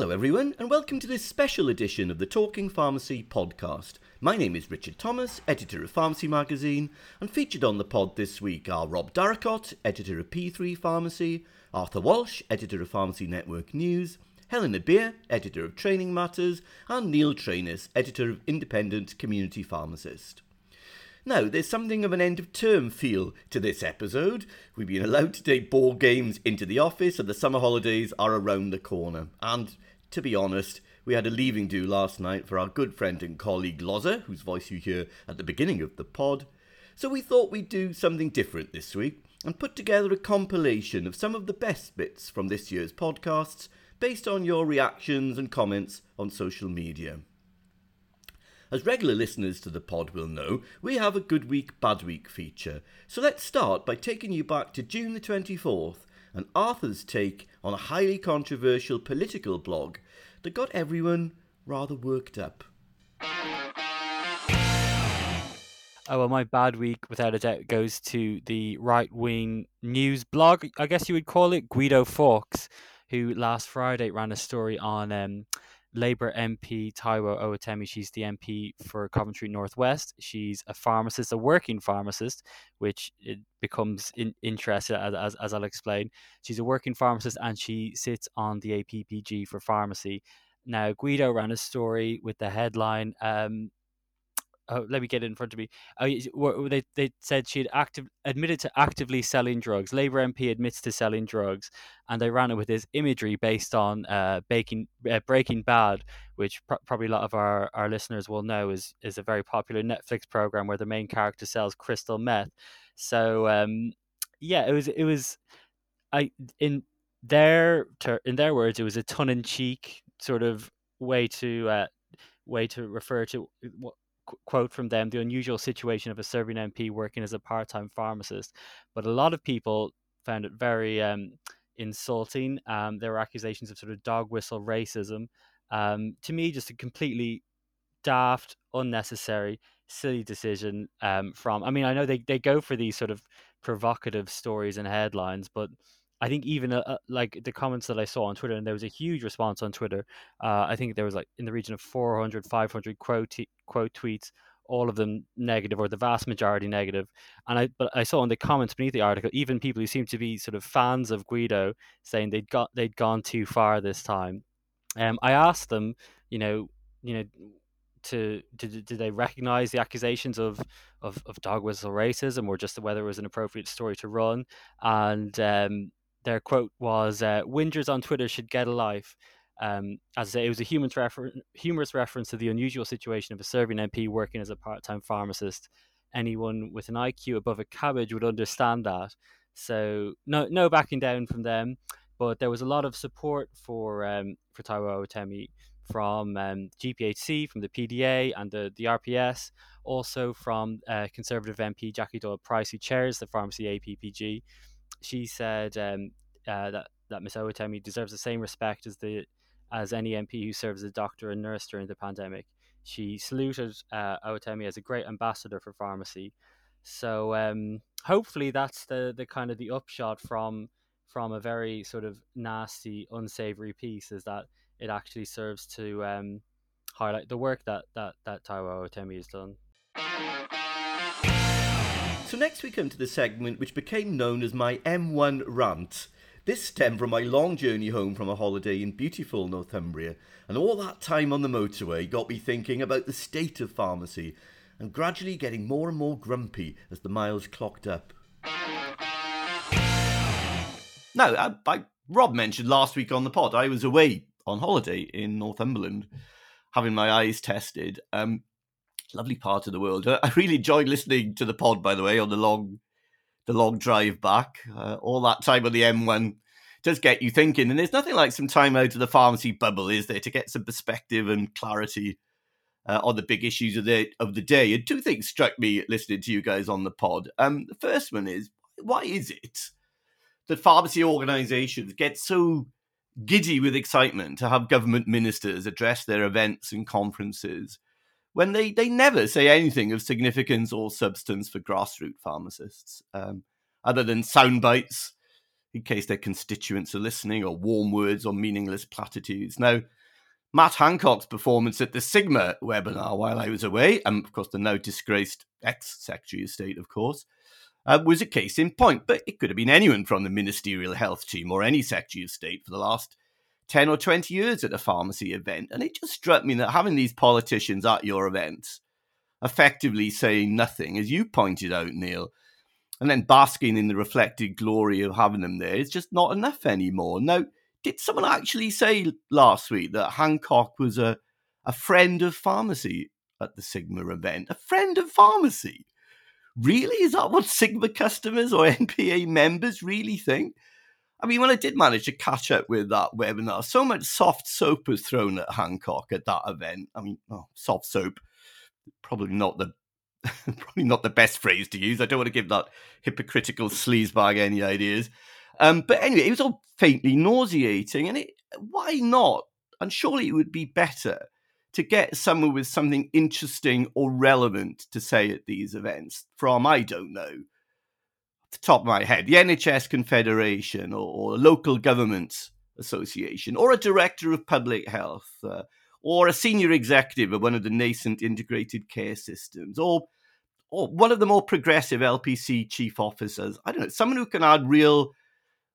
Hello, everyone, and welcome to this special edition of the Talking Pharmacy podcast. My name is Richard Thomas, editor of Pharmacy Magazine, and featured on the pod this week are Rob Darracott, editor of P3 Pharmacy, Arthur Walsh, editor of Pharmacy Network News, Helena Beer, editor of Training Matters, and Neil Trainis, editor of Independent Community Pharmacist. Now, there's something of an end of term feel to this episode. We've been allowed to take board games into the office, and the summer holidays are around the corner. And to be honest, we had a leaving do last night for our good friend and colleague Loza, whose voice you hear at the beginning of the pod. So we thought we'd do something different this week and put together a compilation of some of the best bits from this year's podcasts based on your reactions and comments on social media. As regular listeners to the pod will know, we have a Good Week, Bad Week feature. So let's start by taking you back to June the 24th and Arthur's take on a highly controversial political blog that got everyone rather worked up. Oh, well, my bad week, without a doubt, goes to the right wing news blog, I guess you would call it, Guido Fawkes, who last Friday ran a story on um, Labour MP Taiwo Owatemi. She's the MP for Coventry Northwest. She's a pharmacist, a working pharmacist, which it becomes in, interesting as, as, as I'll explain. She's a working pharmacist and she sits on the APPG for pharmacy. Now, Guido ran a story with the headline um, oh, let me get it in front of me. Oh, they they said she had active admitted to actively selling drugs. Labour MP admits to selling drugs, and they ran it with this imagery based on uh, baking, uh, Breaking Bad, which pr- probably a lot of our, our listeners will know is is a very popular Netflix program where the main character sells crystal meth. So um, yeah, it was it was I in their in their words, it was a tongue in cheek sort of way to uh, way to refer to what quote from them the unusual situation of a serving MP working as a part time pharmacist. But a lot of people found it very um, insulting. Um, there were accusations of sort of dog whistle racism. Um, to me, just a completely daft, unnecessary, silly decision um, from. I mean, I know they, they go for these sort of provocative stories and headlines, but I think even uh, uh, like the comments that I saw on Twitter, and there was a huge response on Twitter. Uh, I think there was like in the region of 400, 500 quote t- quote tweets, all of them negative or the vast majority negative. And I but I saw in the comments beneath the article, even people who seem to be sort of fans of Guido saying they'd got they'd gone too far this time. Um, I asked them, you know, you know, to did, did they recognize the accusations of, of of dog whistle racism or just whether it was an appropriate story to run and um, their quote was uh, "Whingers on Twitter should get a life." Um, as I say, it was a humorous, refer- humorous reference to the unusual situation of a serving MP working as a part-time pharmacist. Anyone with an IQ above a cabbage would understand that. So no, no backing down from them. But there was a lot of support for um, for Taiwo Owatemi from um, GPHC, from the PDA and the, the RPS, also from uh, Conservative MP Jackie Doyle Price, who chairs the pharmacy APPG she said um, uh, that that Miss Owatemi deserves the same respect as the as any MP who serves as a doctor and nurse during the pandemic. She saluted uh, Owatemi as a great ambassador for pharmacy. So um, hopefully that's the the kind of the upshot from from a very sort of nasty, unsavory piece is that it actually serves to um, highlight the work that that that Taiwo Owatemi has done. So next we come to the segment which became known as my M1 rant. This stemmed from my long journey home from a holiday in beautiful Northumbria, and all that time on the motorway got me thinking about the state of pharmacy, and gradually getting more and more grumpy as the miles clocked up. Now, I, I, Rob mentioned last week on the pod, I was away on holiday in Northumberland, having my eyes tested. Um, lovely part of the world. I really enjoyed listening to the pod, by the way, on the long, the long drive back. Uh, all that time on the M1 does get you thinking, and there's nothing like some time out of the pharmacy bubble, is there, to get some perspective and clarity uh, on the big issues of the of the day. And two things struck me listening to you guys on the pod. Um, the first one is why is it that pharmacy organisations get so giddy with excitement to have government ministers address their events and conferences? When they, they never say anything of significance or substance for grassroots pharmacists, um, other than sound bites in case their constituents are listening, or warm words or meaningless platitudes. Now, Matt Hancock's performance at the Sigma webinar while I was away, and of course the now disgraced ex Secretary of State, of course, uh, was a case in point. But it could have been anyone from the ministerial health team or any Secretary of State for the last 10 or 20 years at a pharmacy event. And it just struck me that having these politicians at your events effectively saying nothing, as you pointed out, Neil, and then basking in the reflected glory of having them there is just not enough anymore. Now, did someone actually say last week that Hancock was a, a friend of pharmacy at the Sigma event? A friend of pharmacy? Really? Is that what Sigma customers or NPA members really think? I mean, when I did manage to catch up with that webinar, so much soft soap was thrown at Hancock at that event. I mean, oh, soft soap, probably not the probably not the best phrase to use. I don't want to give that hypocritical sleazebag any ideas. Um, but anyway, it was all faintly nauseating, and it, why not? And surely it would be better to get someone with something interesting or relevant to say at these events from, I don't know, the top of my head, the NHS Confederation or, or local government association or a director of public health uh, or a senior executive of one of the nascent integrated care systems or or one of the more progressive LPC chief officers. I don't know, someone who can add real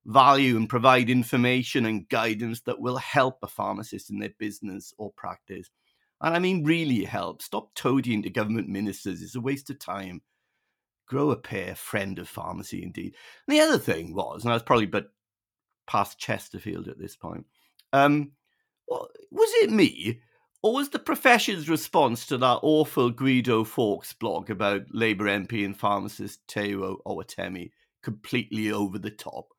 value and provide information and guidance that will help a pharmacist in their business or practice. And I mean, really help. Stop toadying to government ministers. It's a waste of time. Grow a pair, friend of pharmacy, indeed. And the other thing was, and I was probably but past Chesterfield at this point, um, was it me or was the profession's response to that awful Guido Fawkes blog about Labour MP and pharmacist Taiwo Owatemi completely over the top?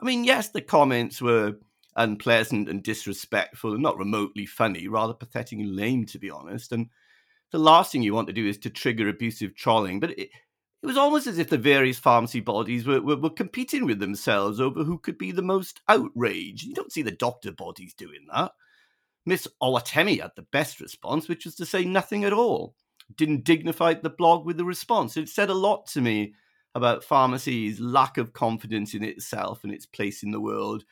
I mean, yes, the comments were unpleasant and disrespectful and not remotely funny, rather pathetic and lame, to be honest. And the last thing you want to do is to trigger abusive trolling. But it, it was almost as if the various pharmacy bodies were, were, were, competing with themselves over who could be the most outraged. You don't see the doctor bodies doing that. Miss Owatemi had the best response, which was to say nothing at all. Didn't dignify the blog with the response. It said a lot to me about pharmacy's lack of confidence in itself and its place in the world.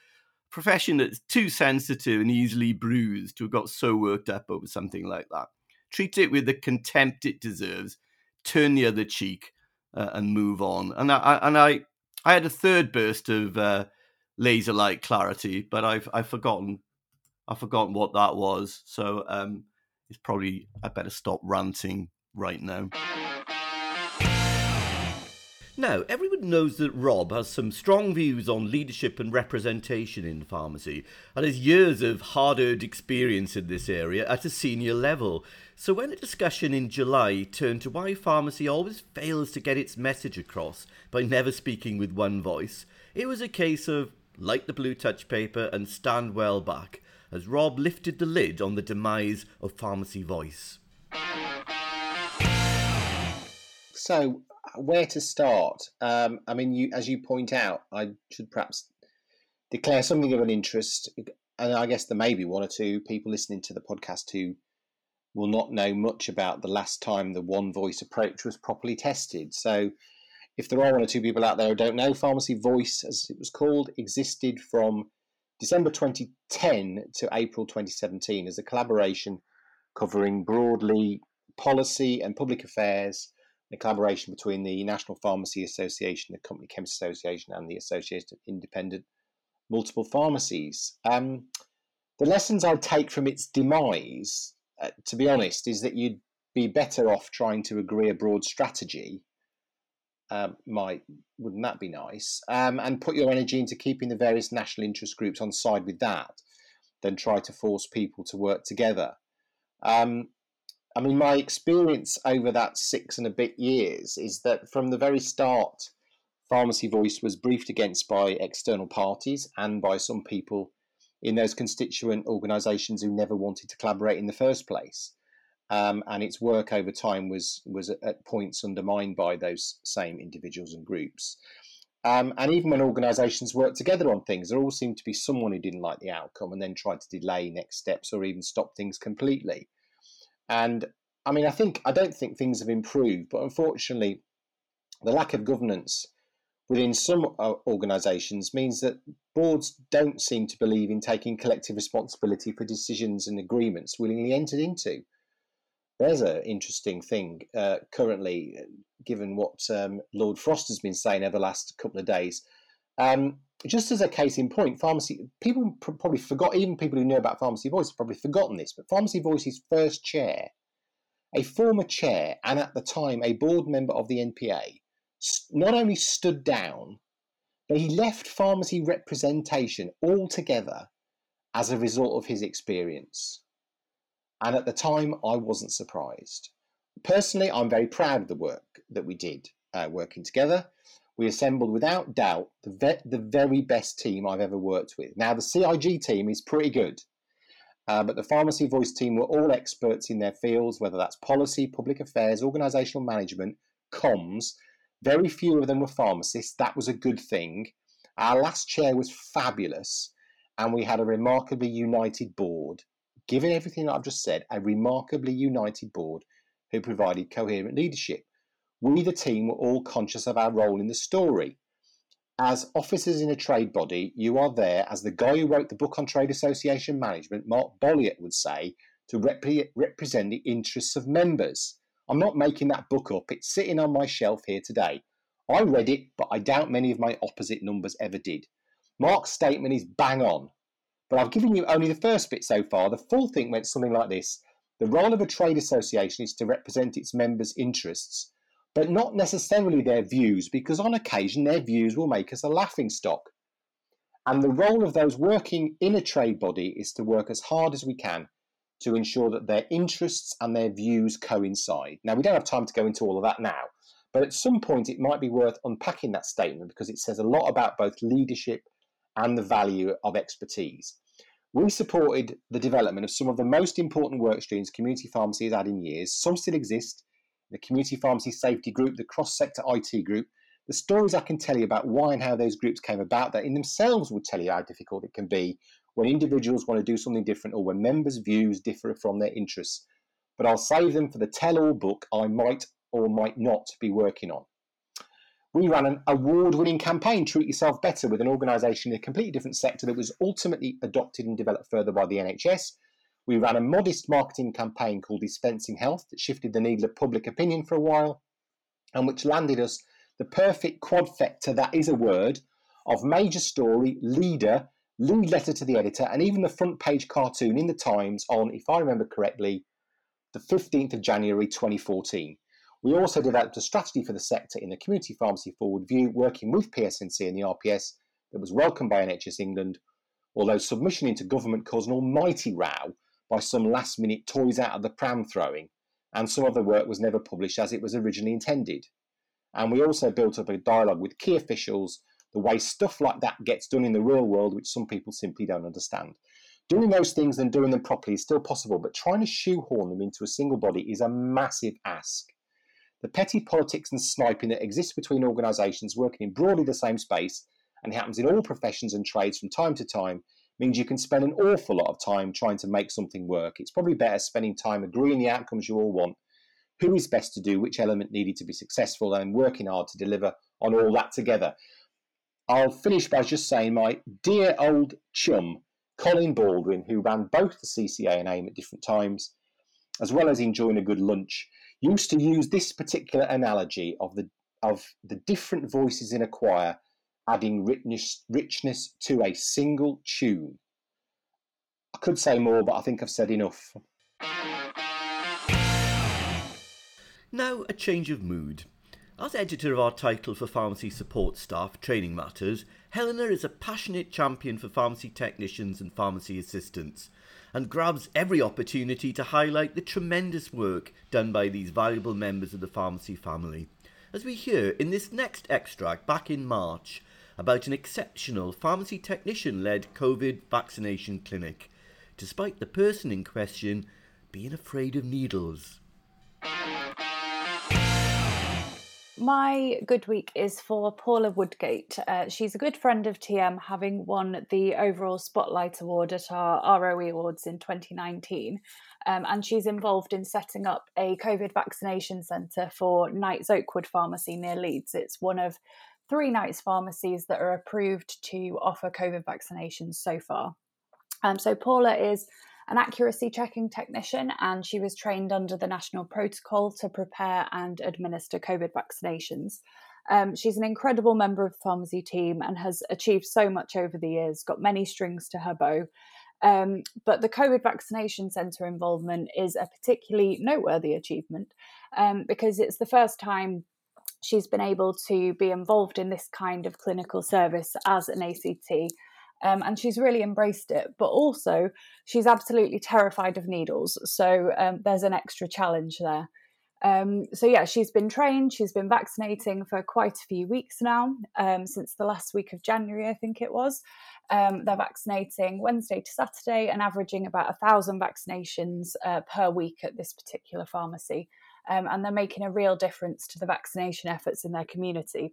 Profession that's too sensitive and easily bruised to have got so worked up over something like that. Treat it with the contempt it deserves. Turn the other cheek uh, and move on. And I and I I had a third burst of uh, laser light clarity, but I've I've forgotten I've forgotten what that was. So um, it's probably I better stop ranting right now. Now, everyone knows that Rob has some strong views on leadership and representation in pharmacy and has years of hard earned experience in this area at a senior level. So, when a discussion in July turned to why pharmacy always fails to get its message across by never speaking with one voice, it was a case of light the blue touch paper and stand well back as Rob lifted the lid on the demise of pharmacy voice. So, where to start? Um, I mean, you as you point out, I should perhaps declare something of an interest, and I guess there may be one or two people listening to the podcast who will not know much about the last time the one voice approach was properly tested. So, if there are one or two people out there who don't know, Pharmacy Voice, as it was called, existed from December 2010 to April 2017 as a collaboration covering broadly policy and public affairs the collaboration between the National Pharmacy Association, the Company Chemist Association, and the Association of Independent Multiple Pharmacies. Um, the lessons I take from its demise, uh, to be honest, is that you'd be better off trying to agree a broad strategy. Um, wouldn't that be nice? Um, and put your energy into keeping the various national interest groups on side with that, than try to force people to work together. Um, I mean, my experience over that six and a bit years is that from the very start, Pharmacy Voice was briefed against by external parties and by some people in those constituent organisations who never wanted to collaborate in the first place. Um, and its work over time was was at points undermined by those same individuals and groups. Um, and even when organisations work together on things, there all seemed to be someone who didn't like the outcome and then tried to delay next steps or even stop things completely. And I mean, I think I don't think things have improved, but unfortunately, the lack of governance within some uh, organisations means that boards don't seem to believe in taking collective responsibility for decisions and agreements willingly entered into. There's an interesting thing uh, currently, given what um, Lord Frost has been saying over the last couple of days. Um, just as a case in point, pharmacy people probably forgot, even people who know about Pharmacy Voice have probably forgotten this, but Pharmacy Voice's first chair, a former chair and at the time a board member of the NPA, not only stood down, but he left pharmacy representation altogether as a result of his experience. And at the time, I wasn't surprised. Personally, I'm very proud of the work that we did uh, working together. We assembled, without doubt, the, ve- the very best team I've ever worked with. Now, the CIG team is pretty good, uh, but the Pharmacy Voice team were all experts in their fields, whether that's policy, public affairs, organisational management, comms. Very few of them were pharmacists. That was a good thing. Our last chair was fabulous, and we had a remarkably united board given everything that I've just said, a remarkably united board who provided coherent leadership. We, the team, were all conscious of our role in the story. As officers in a trade body, you are there, as the guy who wrote the book on trade association management, Mark Bolliott, would say, to rep- represent the interests of members. I'm not making that book up, it's sitting on my shelf here today. I read it, but I doubt many of my opposite numbers ever did. Mark's statement is bang on. But I've given you only the first bit so far. The full thing went something like this The role of a trade association is to represent its members' interests, but not necessarily their views, because on occasion their views will make us a laughing stock. And the role of those working in a trade body is to work as hard as we can to ensure that their interests and their views coincide. Now, we don't have time to go into all of that now, but at some point it might be worth unpacking that statement because it says a lot about both leadership and the value of expertise. We supported the development of some of the most important work streams community pharmacy has had in years. Some still exist. The Community Pharmacy Safety Group, the Cross Sector IT Group, the stories I can tell you about why and how those groups came about that in themselves would tell you how difficult it can be when individuals want to do something different or when members' views differ from their interests. But I'll save them for the tell all book I might or might not be working on. We ran an award winning campaign, Treat Yourself Better, with an organisation in a completely different sector that was ultimately adopted and developed further by the NHS. We ran a modest marketing campaign called Dispensing Health that shifted the needle of public opinion for a while and which landed us the perfect quadfecta that is a word of major story, leader, lead letter to the editor, and even the front page cartoon in the Times on, if I remember correctly, the 15th of January 2014. We also developed a strategy for the sector in the Community Pharmacy Forward View, working with PSNC and the RPS that was welcomed by NHS England, although submission into government caused an almighty row by some last minute toys out of the pram throwing, and some of the work was never published as it was originally intended. And we also built up a dialogue with key officials, the way stuff like that gets done in the real world, which some people simply don't understand. Doing those things and doing them properly is still possible, but trying to shoehorn them into a single body is a massive ask. The petty politics and sniping that exists between organisations working in broadly the same space and happens in all professions and trades from time to time means you can spend an awful lot of time trying to make something work. It's probably better spending time agreeing the outcomes you all want, who is best to do which element needed to be successful, and working hard to deliver on all that together. I'll finish by just saying my dear old chum, Colin Baldwin, who ran both the CCA and AIM at different times, as well as enjoying a good lunch, used to use this particular analogy of the of the different voices in a choir adding richness, richness to a single tune. I could say more, but I think I've said enough. Now, a change of mood. As editor of our title for pharmacy support staff, Training Matters, Helena is a passionate champion for pharmacy technicians and pharmacy assistants and grabs every opportunity to highlight the tremendous work done by these valuable members of the pharmacy family. As we hear in this next extract back in March about an exceptional pharmacy technician led COVID vaccination clinic, despite the person in question being afraid of needles. My good week is for Paula Woodgate. Uh, she's a good friend of TM, having won the overall Spotlight Award at our ROE Awards in 2019. Um, and she's involved in setting up a COVID vaccination centre for Knight's Oakwood Pharmacy near Leeds. It's one of three Knights pharmacies that are approved to offer COVID vaccinations so far. Um, so Paula is an accuracy checking technician and she was trained under the national protocol to prepare and administer COVID vaccinations. Um, she's an incredible member of the pharmacy team and has achieved so much over the years, got many strings to her bow. Um, but the COVID vaccination centre involvement is a particularly noteworthy achievement um, because it's the first time she's been able to be involved in this kind of clinical service as an ACT. Um, and she's really embraced it. But also, she's absolutely terrified of needles. So um, there's an extra challenge there. Um, so yeah, she's been trained. She's been vaccinating for quite a few weeks now, um, since the last week of January, I think it was. Um, they're vaccinating Wednesday to Saturday and averaging about a thousand vaccinations uh, per week at this particular pharmacy, um, and they're making a real difference to the vaccination efforts in their community.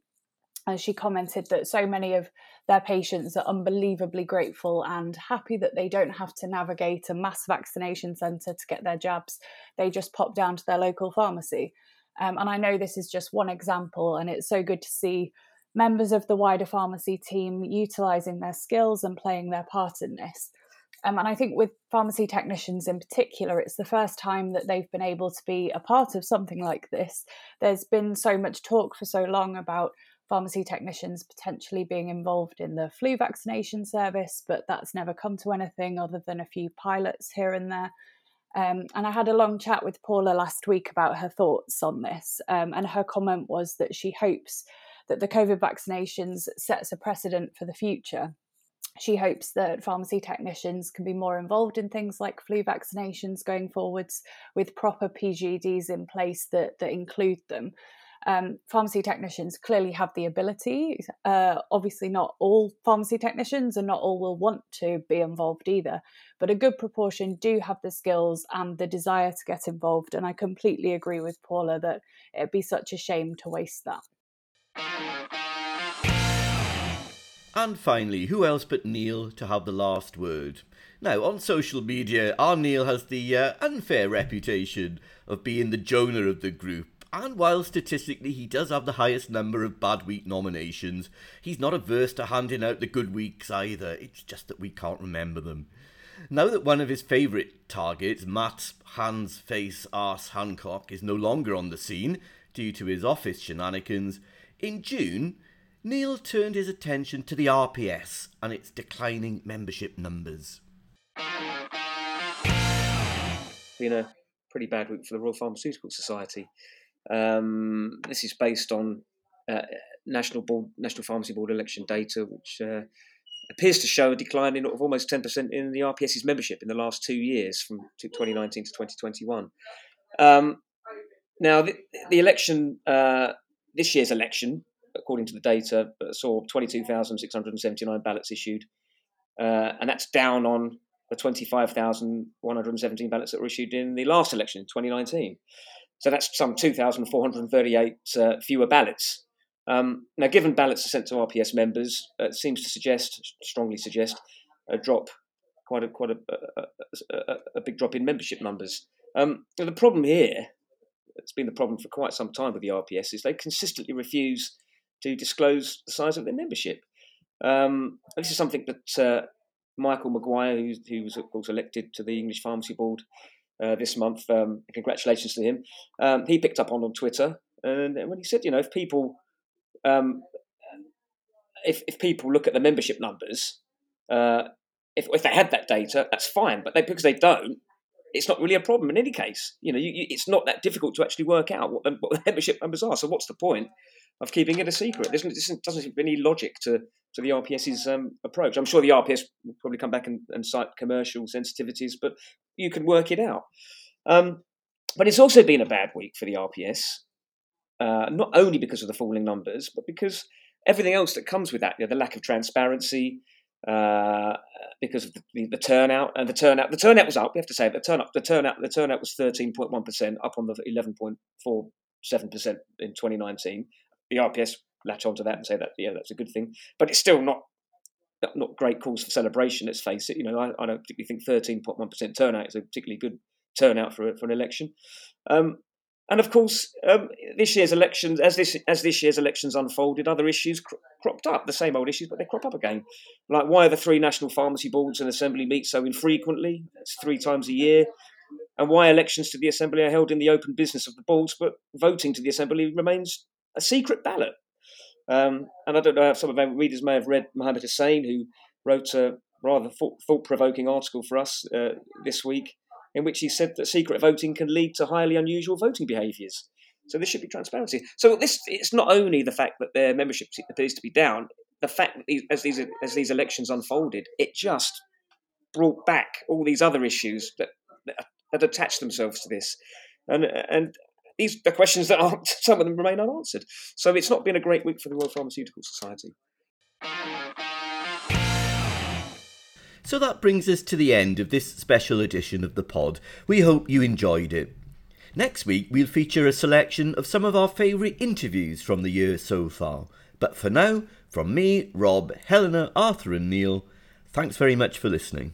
And she commented that so many of their patients are unbelievably grateful and happy that they don't have to navigate a mass vaccination centre to get their jabs. They just pop down to their local pharmacy. Um, and I know this is just one example, and it's so good to see members of the wider pharmacy team utilising their skills and playing their part in this. Um, and I think with pharmacy technicians in particular, it's the first time that they've been able to be a part of something like this. There's been so much talk for so long about pharmacy technicians potentially being involved in the flu vaccination service, but that's never come to anything other than a few pilots here and there. Um, and I had a long chat with Paula last week about her thoughts on this. Um, and her comment was that she hopes that the COVID vaccinations sets a precedent for the future. She hopes that pharmacy technicians can be more involved in things like flu vaccinations going forwards with proper PGDs in place that, that include them um, pharmacy technicians clearly have the ability. Uh, obviously, not all pharmacy technicians and not all will want to be involved either, but a good proportion do have the skills and the desire to get involved. And I completely agree with Paula that it'd be such a shame to waste that. And finally, who else but Neil to have the last word? Now, on social media, our Neil has the uh, unfair reputation of being the Jonah of the group and while statistically he does have the highest number of bad week nominations, he's not averse to handing out the good weeks either. It's just that we can't remember them. Now that one of his favourite targets, Matt Hands Face Arse Hancock, is no longer on the scene due to his office shenanigans, in June, Neil turned his attention to the RPS and its declining membership numbers. Been a pretty bad week for the Royal Pharmaceutical Society. Um, this is based on uh, national board, national pharmacy board election data, which uh, appears to show a decline in of almost 10% in the RPS's membership in the last two years, from 2019 to 2021. Um, now, the, the election, uh, this year's election, according to the data, saw 22,679 ballots issued, uh, and that's down on the 25,117 ballots that were issued in the last election in 2019. So that's some 2,438 uh, fewer ballots. Um, now, given ballots are sent to RPS members, it seems to suggest, strongly suggest, a drop, quite a quite a, a, a, a big drop in membership numbers. Um, the problem here, it's been the problem for quite some time with the RPS, is they consistently refuse to disclose the size of their membership. Um, this is something that uh, Michael Maguire, who, who was of course elected to the English Pharmacy Board uh, this month. Um, congratulations to him. Um, he picked up on on Twitter, and when he said, you know, if people, um, if if people look at the membership numbers, uh, if if they had that data, that's fine. But they, because they don't, it's not really a problem in any case. You know, you, you, it's not that difficult to actually work out what what the membership numbers are. So what's the point of keeping it a secret? There doesn't, doesn't seem to be any logic to to the RPS's um, approach. I'm sure the RPS will probably come back and, and, cite commercial sensitivities, but you can work it out. Um, but it's also been a bad week for the RPS, uh, not only because of the falling numbers, but because everything else that comes with that, you know, the lack of transparency, uh, because of the, the, turnout and the turnout. The turnout was up. We have to say the turnout. The turnout. The turnout was thirteen point one percent, up on the eleven point four seven percent in 2019. The RPS latch onto that and say that yeah, that's a good thing. But it's still not not great cause for celebration. Let's face it. You know, I, I don't particularly think thirteen point one percent turnout is a particularly good turnout for for an election. Um, and of course, um, this year's elections, as this as this year's elections unfolded, other issues cro- cropped up. The same old issues, but they crop up again. Like why are the three national pharmacy boards and assembly meet so infrequently? It's three times a year. And why elections to the assembly are held in the open business of the boards, but voting to the assembly remains a secret ballot. Um, and I don't know if some of our readers may have read Mohammed Hussein, who wrote a rather thought provoking article for us uh, this week in which he said that secret voting can lead to highly unusual voting behaviours. So there should be transparency. So this it's not only the fact that their membership appears to be down. The fact that these, as these as these elections unfolded, it just brought back all these other issues that that attach themselves to this, and and these are questions that aren't some of them remain unanswered. So it's not been a great week for the Royal Pharmaceutical Society. So that brings us to the end of this special edition of the pod. We hope you enjoyed it. Next week, we'll feature a selection of some of our favourite interviews from the year so far. But for now, from me, Rob, Helena, Arthur, and Neil, thanks very much for listening.